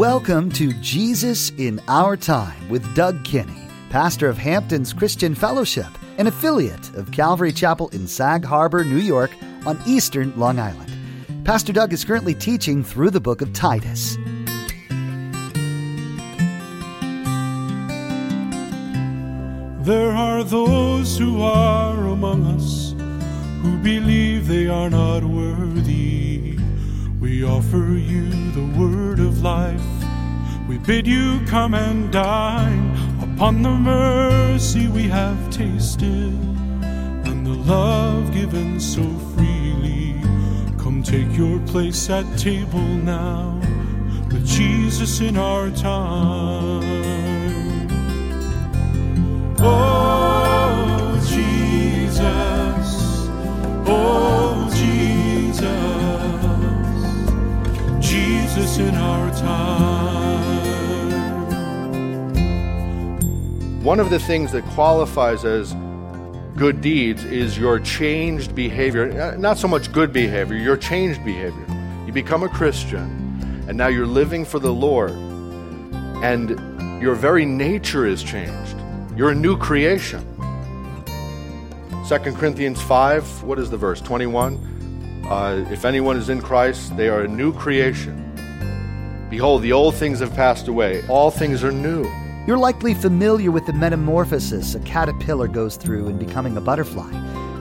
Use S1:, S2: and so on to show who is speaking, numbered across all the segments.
S1: Welcome to Jesus in Our Time with Doug Kinney, pastor of Hampton's Christian Fellowship, an affiliate of Calvary Chapel in Sag Harbor, New York, on eastern Long Island. Pastor Doug is currently teaching through the book of Titus.
S2: There are those who are among us who believe they are not worthy. We offer you the word of life. We bid you come and dine upon the mercy we have tasted and the love given so freely. Come take your place at table now with Jesus in our time. Oh, Jesus in our time.
S3: One of the things that qualifies as good deeds is your changed behavior. Uh, Not so much good behavior, your changed behavior. You become a Christian, and now you're living for the Lord, and your very nature is changed. You're a new creation. 2 Corinthians 5, what is the verse? 21. Uh, if anyone is in Christ, they are a new creation. Behold, the old things have passed away, all things are new.
S1: You're likely familiar with the metamorphosis a caterpillar goes through in becoming a butterfly.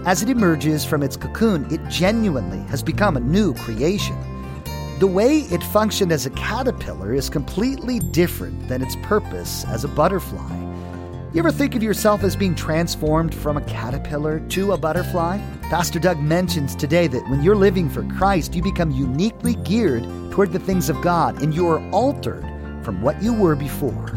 S1: As it emerges from its cocoon, it genuinely has become a new creation. The way it functioned as a caterpillar is completely different than its purpose as a butterfly. You ever think of yourself as being transformed from a caterpillar to a butterfly? Pastor Doug mentions today that when you're living for Christ, you become uniquely geared toward the things of God and you are altered from what you were before.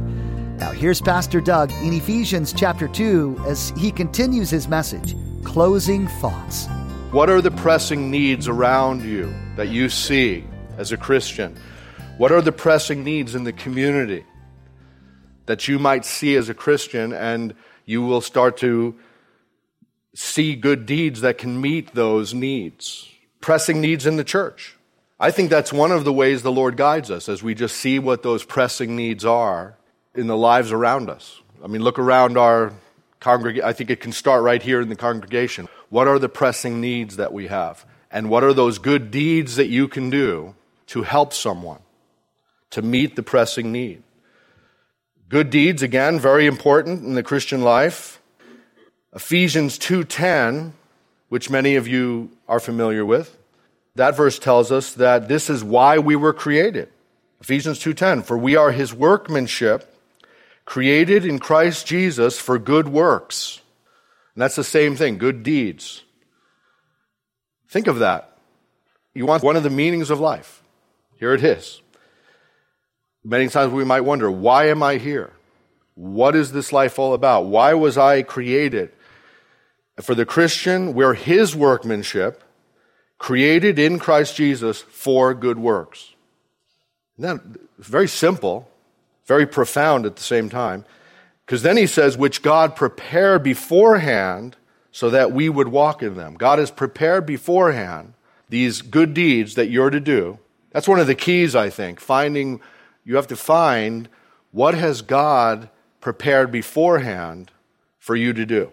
S1: Now, here's Pastor Doug in Ephesians chapter 2 as he continues his message Closing Thoughts.
S3: What are the pressing needs around you that you see as a Christian? What are the pressing needs in the community that you might see as a Christian and you will start to see good deeds that can meet those needs? Pressing needs in the church. I think that's one of the ways the Lord guides us as we just see what those pressing needs are in the lives around us. I mean, look around our congregation. I think it can start right here in the congregation. What are the pressing needs that we have? And what are those good deeds that you can do to help someone to meet the pressing need? Good deeds again very important in the Christian life. Ephesians 2:10, which many of you are familiar with. That verse tells us that this is why we were created. Ephesians 2:10, for we are his workmanship created in Christ Jesus for good works. And that's the same thing, good deeds. Think of that. You want one of the meanings of life. Here it is. Many times we might wonder, why am I here? What is this life all about? Why was I created? For the Christian, we're his workmanship, created in Christ Jesus for good works. Now, very simple, very profound at the same time. Because then he says, which God prepared beforehand so that we would walk in them. God has prepared beforehand these good deeds that you're to do. That's one of the keys, I think, finding you have to find what has God prepared beforehand for you to do.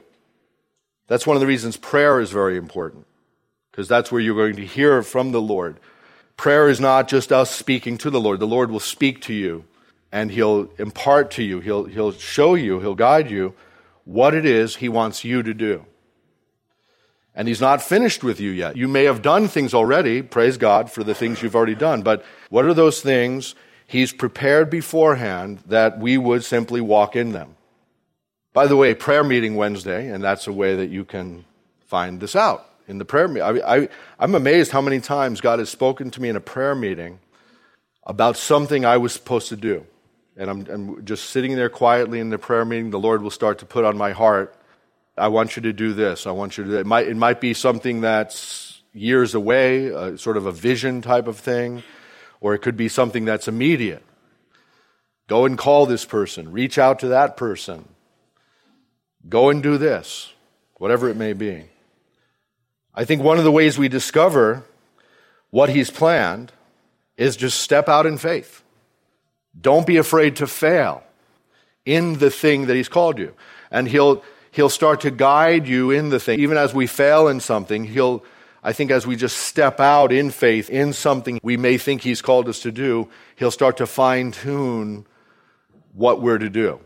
S3: That's one of the reasons prayer is very important, because that's where you're going to hear from the Lord. Prayer is not just us speaking to the Lord. The Lord will speak to you and he'll impart to you, he'll, he'll show you, he'll guide you what it is he wants you to do. And he's not finished with you yet. You may have done things already, praise God for the things you've already done, but what are those things He's prepared beforehand that we would simply walk in them. By the way, prayer meeting Wednesday, and that's a way that you can find this out in the prayer meeting. I, I'm amazed how many times God has spoken to me in a prayer meeting about something I was supposed to do. And I'm, I'm just sitting there quietly in the prayer meeting. The Lord will start to put on my heart, I want you to do this. I want you to. It might, it might be something that's years away, uh, sort of a vision type of thing or it could be something that's immediate. Go and call this person, reach out to that person, go and do this, whatever it may be. I think one of the ways we discover what he's planned is just step out in faith. Don't be afraid to fail in the thing that He's called you. And He'll, he'll start to guide you in the thing. Even as we fail in something, He'll, I think, as we just step out in faith in something we may think He's called us to do, He'll start to fine tune what we're to do.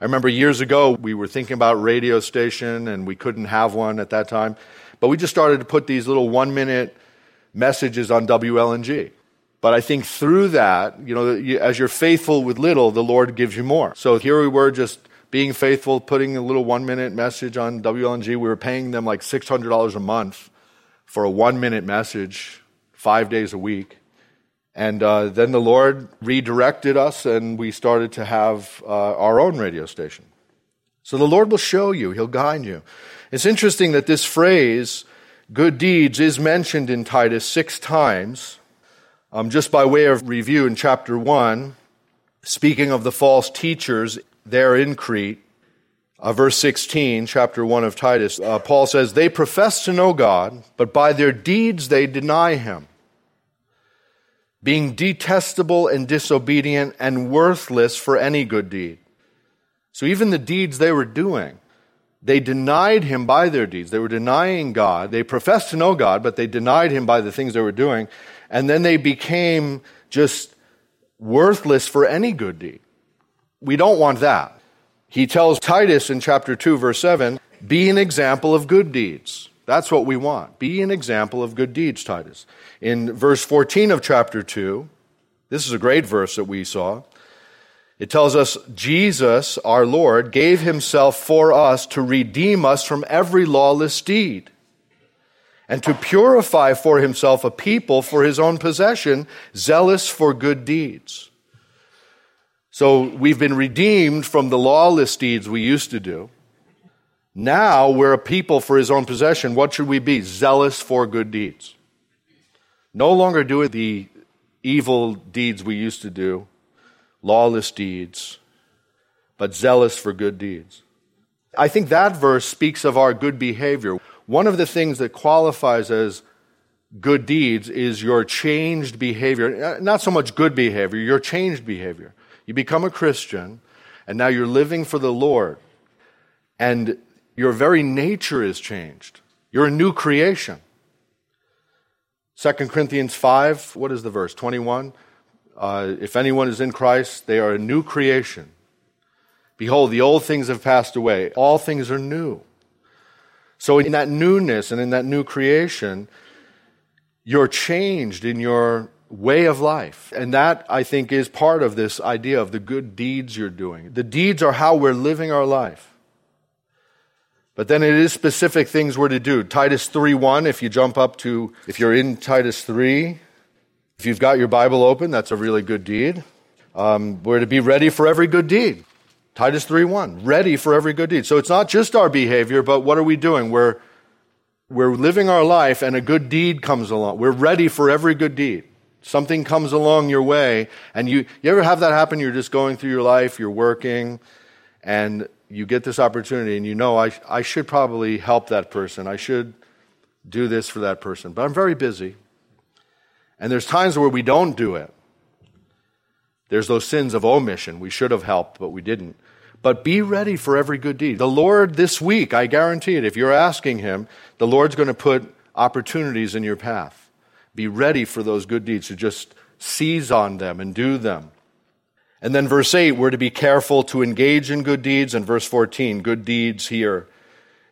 S3: I remember years ago, we were thinking about radio station and we couldn't have one at that time. But we just started to put these little one minute messages on WLNG. But I think through that, you know, as you're faithful with little, the Lord gives you more. So here we were just being faithful, putting a little one minute message on WLNG. We were paying them like $600 a month for a one minute message, five days a week. And uh, then the Lord redirected us, and we started to have uh, our own radio station. So the Lord will show you, He'll guide you. It's interesting that this phrase, good deeds, is mentioned in Titus six times. Um, just by way of review, in chapter 1, speaking of the false teachers there in Crete, uh, verse 16, chapter 1 of Titus, uh, Paul says, They profess to know God, but by their deeds they deny him being detestable and disobedient and worthless for any good deed. So even the deeds they were doing, they denied him by their deeds. They were denying God. They professed to know God, but they denied him by the things they were doing. And then they became just worthless for any good deed. We don't want that. He tells Titus in chapter 2, verse 7 be an example of good deeds. That's what we want. Be an example of good deeds, Titus. In verse 14 of chapter 2, this is a great verse that we saw. It tells us Jesus, our Lord, gave himself for us to redeem us from every lawless deed and to purify for himself a people for his own possession, zealous for good deeds. So we've been redeemed from the lawless deeds we used to do. Now we're a people for his own possession. What should we be? Zealous for good deeds. No longer doing the evil deeds we used to do, lawless deeds, but zealous for good deeds. I think that verse speaks of our good behavior. One of the things that qualifies as good deeds is your changed behavior. Not so much good behavior, your changed behavior. You become a Christian, and now you're living for the Lord. And your very nature is changed. You're a new creation. 2 Corinthians 5, what is the verse? 21. Uh, if anyone is in Christ, they are a new creation. Behold, the old things have passed away. All things are new. So, in that newness and in that new creation, you're changed in your way of life. And that, I think, is part of this idea of the good deeds you're doing. The deeds are how we're living our life. But then it is specific things we're to do. Titus 3:1, if you jump up to if you're in Titus 3, if you've got your Bible open, that's a really good deed. Um, we're to be ready for every good deed. Titus 3:1, ready for every good deed. So it's not just our behavior, but what are we doing? We're we're living our life and a good deed comes along. We're ready for every good deed. Something comes along your way and you you ever have that happen you're just going through your life, you're working and you get this opportunity and you know, I, I should probably help that person. I should do this for that person. But I'm very busy. And there's times where we don't do it. There's those sins of omission. We should have helped, but we didn't. But be ready for every good deed. The Lord, this week, I guarantee it, if you're asking Him, the Lord's going to put opportunities in your path. Be ready for those good deeds to just seize on them and do them. And then verse 8, we're to be careful to engage in good deeds. And verse 14, good deeds here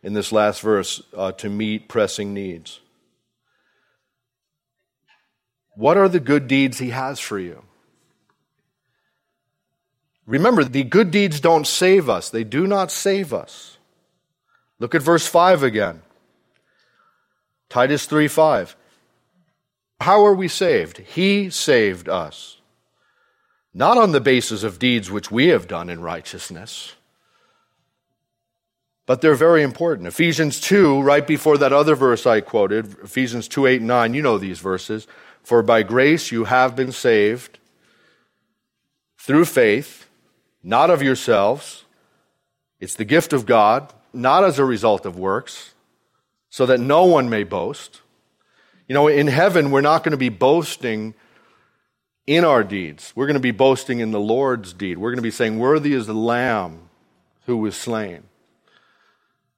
S3: in this last verse uh, to meet pressing needs. What are the good deeds he has for you? Remember, the good deeds don't save us, they do not save us. Look at verse 5 again. Titus 3 5. How are we saved? He saved us not on the basis of deeds which we have done in righteousness. But they're very important. Ephesians 2, right before that other verse I quoted, Ephesians 2, 8, and 9, you know these verses. For by grace you have been saved through faith, not of yourselves. It's the gift of God, not as a result of works, so that no one may boast. You know, in heaven, we're not going to be boasting in our deeds. We're going to be boasting in the Lord's deed. We're going to be saying, Worthy is the Lamb who was slain.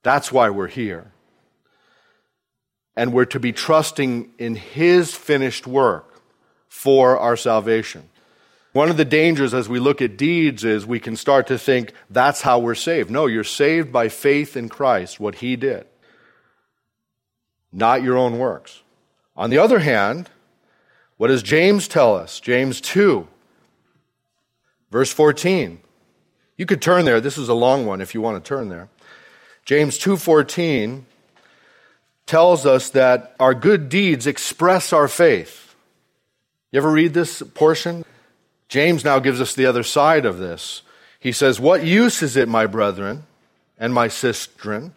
S3: That's why we're here. And we're to be trusting in His finished work for our salvation. One of the dangers as we look at deeds is we can start to think that's how we're saved. No, you're saved by faith in Christ, what He did, not your own works. On the other hand, what does James tell us? James 2, verse 14. You could turn there. This is a long one if you want to turn there. James 2:14 tells us that our good deeds express our faith. You ever read this portion? James now gives us the other side of this. He says, "What use is it, my brethren and my sistren?"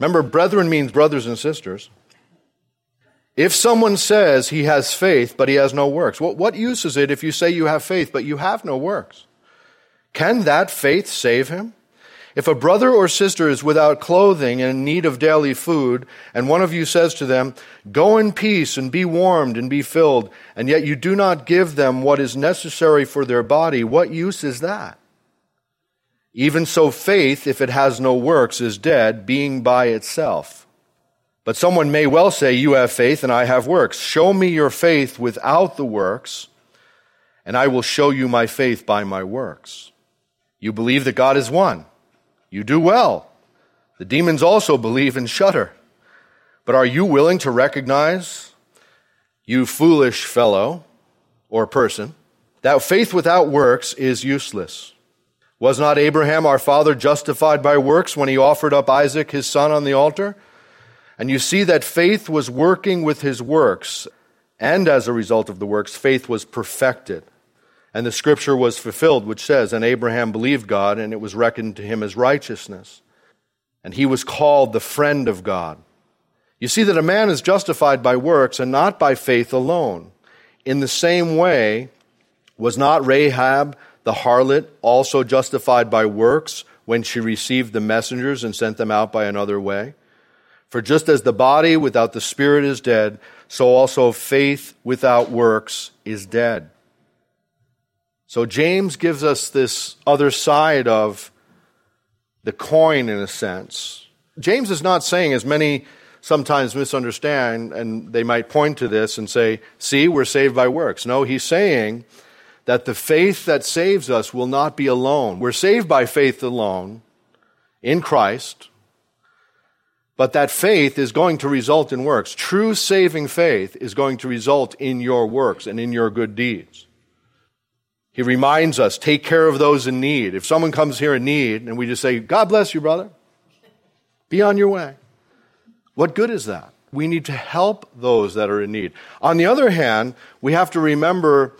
S3: Remember, brethren means brothers and sisters. If someone says he has faith, but he has no works, what, what use is it if you say you have faith, but you have no works? Can that faith save him? If a brother or sister is without clothing and in need of daily food, and one of you says to them, Go in peace and be warmed and be filled, and yet you do not give them what is necessary for their body, what use is that? Even so, faith, if it has no works, is dead, being by itself. But someone may well say, You have faith and I have works. Show me your faith without the works, and I will show you my faith by my works. You believe that God is one. You do well. The demons also believe and shudder. But are you willing to recognize, you foolish fellow or person, that faith without works is useless? Was not Abraham our father justified by works when he offered up Isaac his son on the altar? And you see that faith was working with his works, and as a result of the works, faith was perfected. And the scripture was fulfilled, which says, And Abraham believed God, and it was reckoned to him as righteousness. And he was called the friend of God. You see that a man is justified by works and not by faith alone. In the same way, was not Rahab the harlot also justified by works when she received the messengers and sent them out by another way? For just as the body without the spirit is dead, so also faith without works is dead. So James gives us this other side of the coin in a sense. James is not saying, as many sometimes misunderstand, and they might point to this and say, see, we're saved by works. No, he's saying that the faith that saves us will not be alone. We're saved by faith alone in Christ, but that faith is going to result in works. True saving faith is going to result in your works and in your good deeds. He reminds us, take care of those in need. If someone comes here in need and we just say, God bless you, brother, be on your way. What good is that? We need to help those that are in need. On the other hand, we have to remember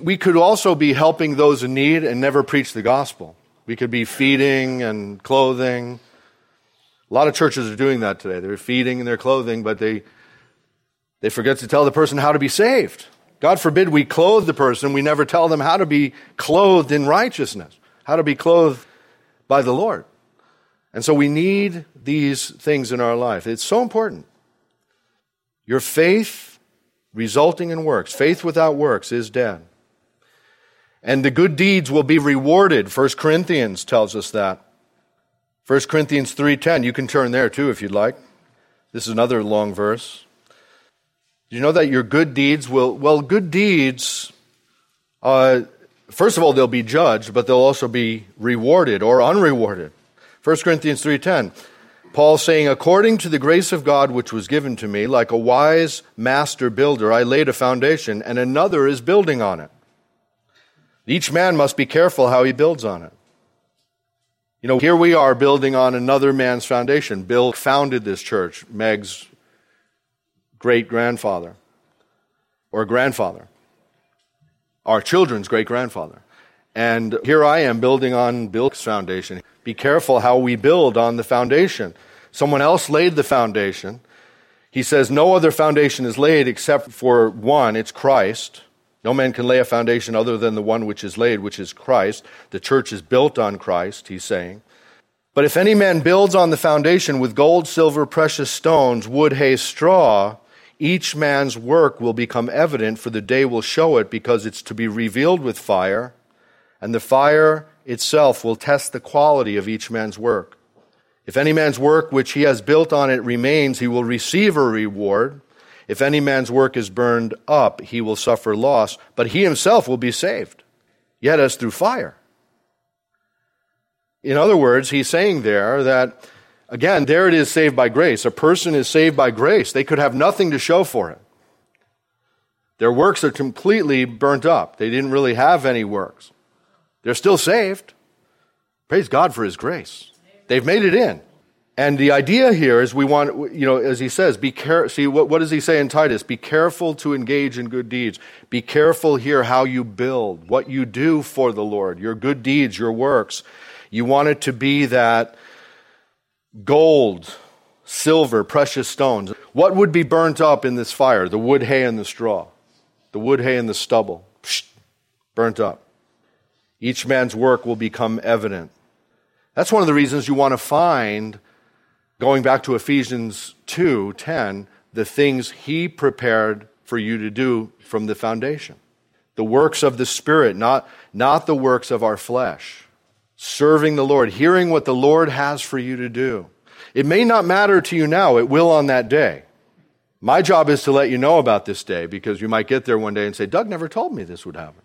S3: we could also be helping those in need and never preach the gospel. We could be feeding and clothing a lot of churches are doing that today. They're feeding and they're clothing, but they, they forget to tell the person how to be saved. God forbid we clothe the person, we never tell them how to be clothed in righteousness, how to be clothed by the Lord. And so we need these things in our life. It's so important. Your faith resulting in works, faith without works is dead. And the good deeds will be rewarded. 1 Corinthians tells us that. 1 Corinthians 3:10, you can turn there too if you'd like. This is another long verse. Do you know that your good deeds will well good deeds uh, first of all they'll be judged, but they'll also be rewarded or unrewarded. 1 Corinthians 3:10. Paul saying, According to the grace of God which was given to me, like a wise master builder, I laid a foundation, and another is building on it. Each man must be careful how he builds on it. You know, here we are building on another man's foundation. Bill founded this church, Meg's great grandfather or grandfather, our children's great grandfather. And here I am building on Bill's foundation. Be careful how we build on the foundation. Someone else laid the foundation. He says, No other foundation is laid except for one, it's Christ. No man can lay a foundation other than the one which is laid, which is Christ. The church is built on Christ, he's saying. But if any man builds on the foundation with gold, silver, precious stones, wood, hay, straw, each man's work will become evident, for the day will show it, because it's to be revealed with fire, and the fire itself will test the quality of each man's work. If any man's work which he has built on it remains, he will receive a reward. If any man's work is burned up, he will suffer loss, but he himself will be saved, yet as through fire. In other words, he's saying there that Again, there it is saved by grace. A person is saved by grace. They could have nothing to show for it. Their works are completely burnt up. They didn't really have any works. They're still saved. Praise God for His grace. They've made it in. And the idea here is we want, you know, as he says, be careful. See, what, what does he say in Titus? Be careful to engage in good deeds. Be careful here how you build, what you do for the Lord, your good deeds, your works. You want it to be that gold, silver, precious stones. What would be burnt up in this fire? The wood, hay, and the straw. The wood, hay, and the stubble. Psh, burnt up. Each man's work will become evident. That's one of the reasons you want to find, going back to Ephesians 2 10, the things he prepared for you to do from the foundation. The works of the Spirit, not, not the works of our flesh serving the Lord, hearing what the Lord has for you to do. It may not matter to you now, it will on that day. My job is to let you know about this day because you might get there one day and say, Doug never told me this would happen.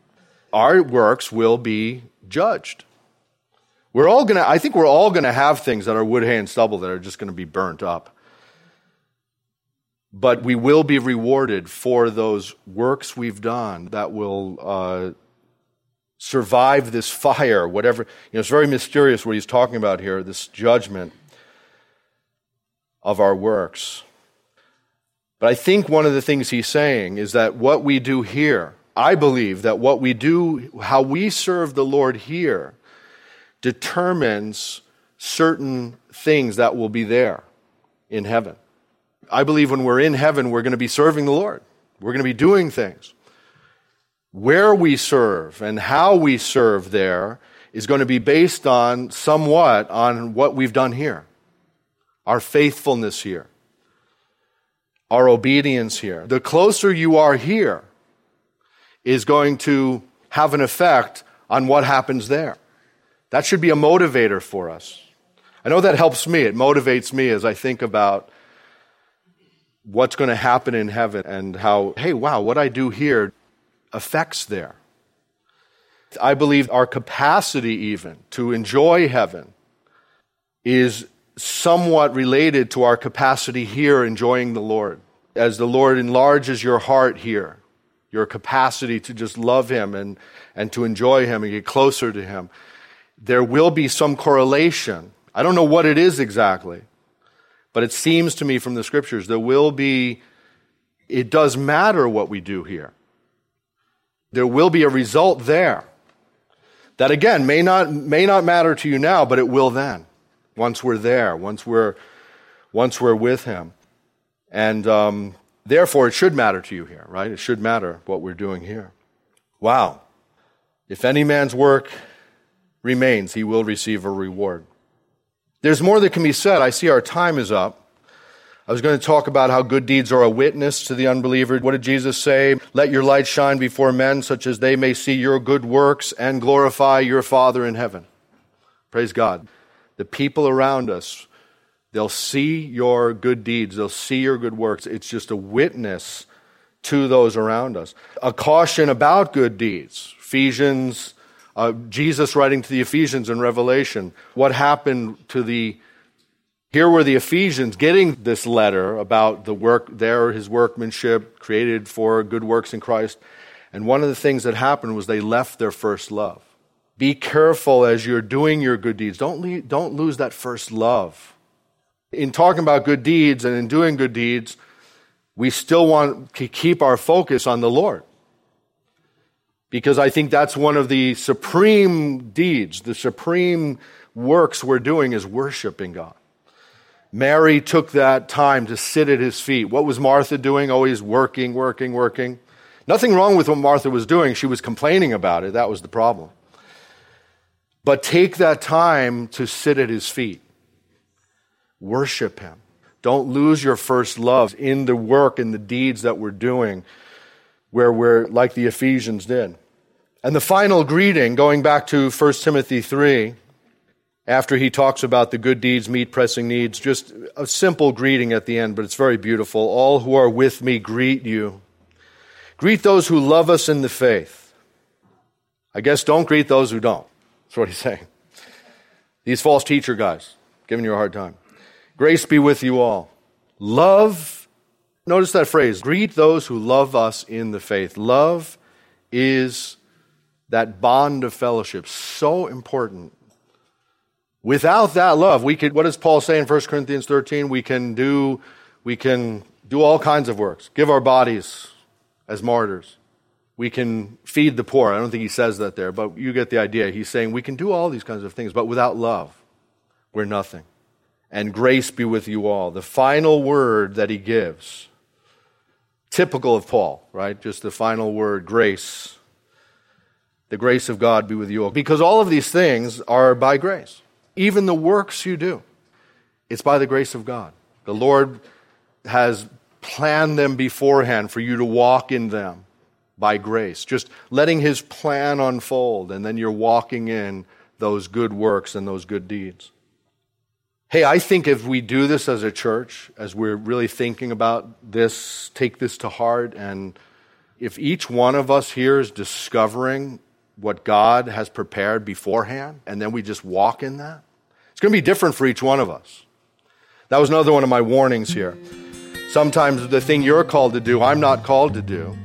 S3: Our works will be judged. We're all going to, I think we're all going to have things that are wood, hay, and stubble that are just going to be burnt up. But we will be rewarded for those works we've done that will uh, survive this fire, whatever. You know, it's very mysterious what he's talking about here, this judgment of our works. But I think one of the things he's saying is that what we do here, I believe that what we do, how we serve the Lord here, determines certain things that will be there in heaven. I believe when we're in heaven, we're going to be serving the Lord. We're going to be doing things where we serve and how we serve there is going to be based on somewhat on what we've done here, our faithfulness here, our obedience here. The closer you are here is going to have an effect on what happens there. That should be a motivator for us. I know that helps me. It motivates me as I think about what's going to happen in heaven and how, hey, wow, what I do here affects there. I believe our capacity, even to enjoy heaven, is somewhat related to our capacity here enjoying the Lord. As the Lord enlarges your heart here, your capacity to just love Him and, and to enjoy Him and get closer to Him, there will be some correlation. I don't know what it is exactly, but it seems to me from the scriptures there will be, it does matter what we do here there will be a result there. That again may not, may not matter to you now, but it will then. Once we're there, once we're, once we're with Him. And um, therefore, it should matter to you here, right? It should matter what we're doing here. Wow. If any man's work remains, he will receive a reward. There's more that can be said. I see our time is up. I was going to talk about how good deeds are a witness to the unbeliever. What did Jesus say? Let your light shine before men such as they may see your good works and glorify your Father in heaven. Praise God. The people around us, they'll see your good deeds, they'll see your good works. It's just a witness to those around us. A caution about good deeds. Ephesians, uh, Jesus writing to the Ephesians in Revelation, what happened to the here were the Ephesians getting this letter about the work there, his workmanship, created for good works in Christ. And one of the things that happened was they left their first love. Be careful as you're doing your good deeds. Don't, don't lose that first love. In talking about good deeds and in doing good deeds, we still want to keep our focus on the Lord. Because I think that's one of the supreme deeds, the supreme works we're doing is worshiping God. Mary took that time to sit at his feet. What was Martha doing? Always working, working, working. Nothing wrong with what Martha was doing. She was complaining about it. That was the problem. But take that time to sit at his feet. Worship him. Don't lose your first love in the work and the deeds that we're doing, where we're like the Ephesians did. And the final greeting, going back to 1 Timothy 3, after he talks about the good deeds meet pressing needs, just a simple greeting at the end, but it's very beautiful. All who are with me greet you. Greet those who love us in the faith. I guess don't greet those who don't. That's what he's saying. These false teacher guys giving you a hard time. Grace be with you all. Love, notice that phrase, greet those who love us in the faith. Love is that bond of fellowship, so important. Without that love, we could, what does Paul say in 1 Corinthians 13? We can do, we can do all kinds of works, give our bodies as martyrs. We can feed the poor. I don't think he says that there, but you get the idea. He's saying we can do all these kinds of things, but without love, we're nothing. And grace be with you all. The final word that he gives, typical of Paul, right? Just the final word, grace the grace of God be with you. Because all of these things are by grace. Even the works you do, it's by the grace of God. The Lord has planned them beforehand for you to walk in them by grace. Just letting His plan unfold, and then you're walking in those good works and those good deeds. Hey, I think if we do this as a church, as we're really thinking about this, take this to heart, and if each one of us here is discovering what God has prepared beforehand, and then we just walk in that? It's going to be different for each one of us. That was another one of my warnings here. Sometimes the thing you're called to do, I'm not called to do.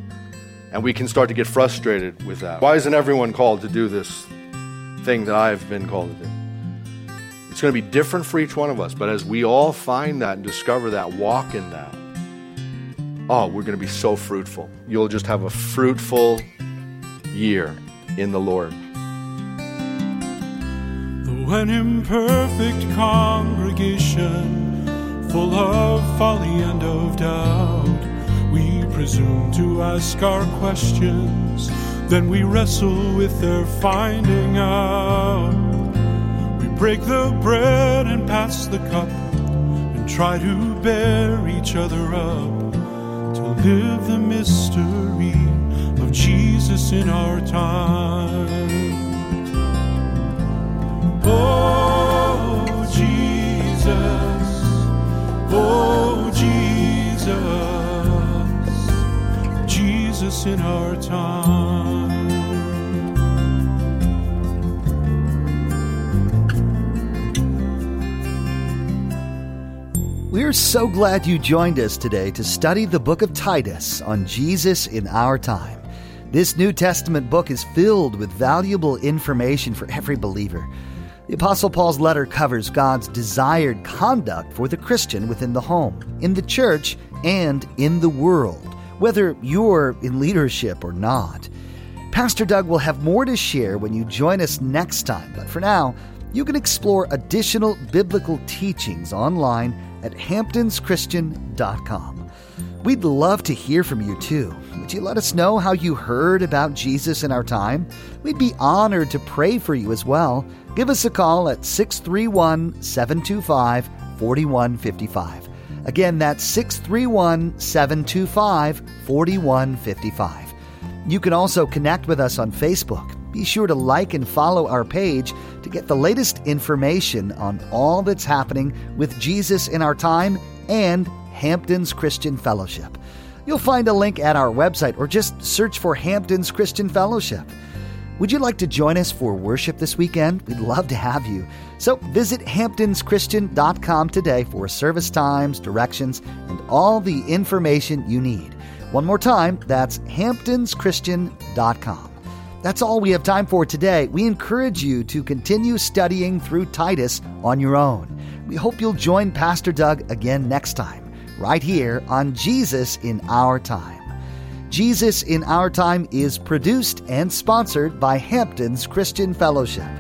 S3: And we can start to get frustrated with that. Why isn't everyone called to do this thing that I've been called to do? It's going to be different for each one of us. But as we all find that and discover that, walk in that, oh, we're going to be so fruitful. You'll just have a fruitful year in the Lord.
S2: Though an imperfect congregation, full of folly and of doubt, we presume to ask our questions, then we wrestle with their finding out. Break the bread and pass the cup and try to bear each other up to live the mystery of Jesus in our time. Oh, Jesus, oh, Jesus, Jesus in our time.
S1: We're so glad you joined us today to study the book of Titus on Jesus in our time. This New Testament book is filled with valuable information for every believer. The Apostle Paul's letter covers God's desired conduct for the Christian within the home, in the church, and in the world, whether you're in leadership or not. Pastor Doug will have more to share when you join us next time, but for now, you can explore additional biblical teachings online at hamptonschristian.com. We'd love to hear from you too. Would you let us know how you heard about Jesus in our time? We'd be honored to pray for you as well. Give us a call at 631 725 4155. Again, that's 631 725 4155. You can also connect with us on Facebook. Be sure to like and follow our page to get the latest information on all that's happening with Jesus in our time and Hampton's Christian Fellowship. You'll find a link at our website or just search for Hampton's Christian Fellowship. Would you like to join us for worship this weekend? We'd love to have you. So visit hamptonschristian.com today for service times, directions, and all the information you need. One more time, that's hamptonschristian.com. That's all we have time for today. We encourage you to continue studying through Titus on your own. We hope you'll join Pastor Doug again next time right here on Jesus in Our Time. Jesus in Our Time is produced and sponsored by Hampton's Christian Fellowship.